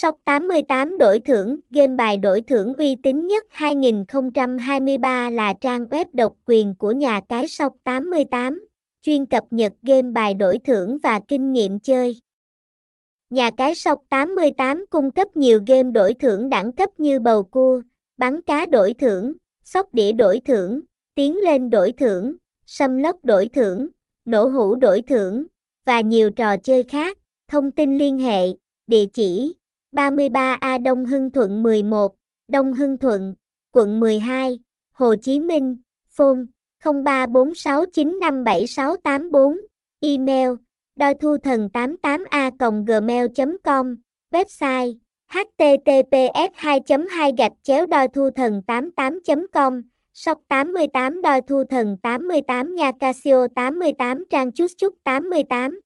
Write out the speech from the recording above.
Sóc 88 đổi thưởng, game bài đổi thưởng uy tín nhất 2023 là trang web độc quyền của nhà cái Sóc 88, chuyên cập nhật game bài đổi thưởng và kinh nghiệm chơi. Nhà cái Sóc 88 cung cấp nhiều game đổi thưởng đẳng cấp như bầu cua, bắn cá đổi thưởng, sóc đĩa đổi thưởng, tiến lên đổi thưởng, xâm lốc đổi thưởng, nổ hũ đổi thưởng, và nhiều trò chơi khác. Thông tin liên hệ, địa chỉ 33A Đông Hưng Thuận 11, Đông Hưng Thuận, quận 12, Hồ Chí Minh, phone 0346957684, email đoi thu thần 88a gmail com website https 2 2 gạch chéo đoi thu thần 88 com Sóc 88 đo thu thần 88 nha Casio 88 trang chút chút 88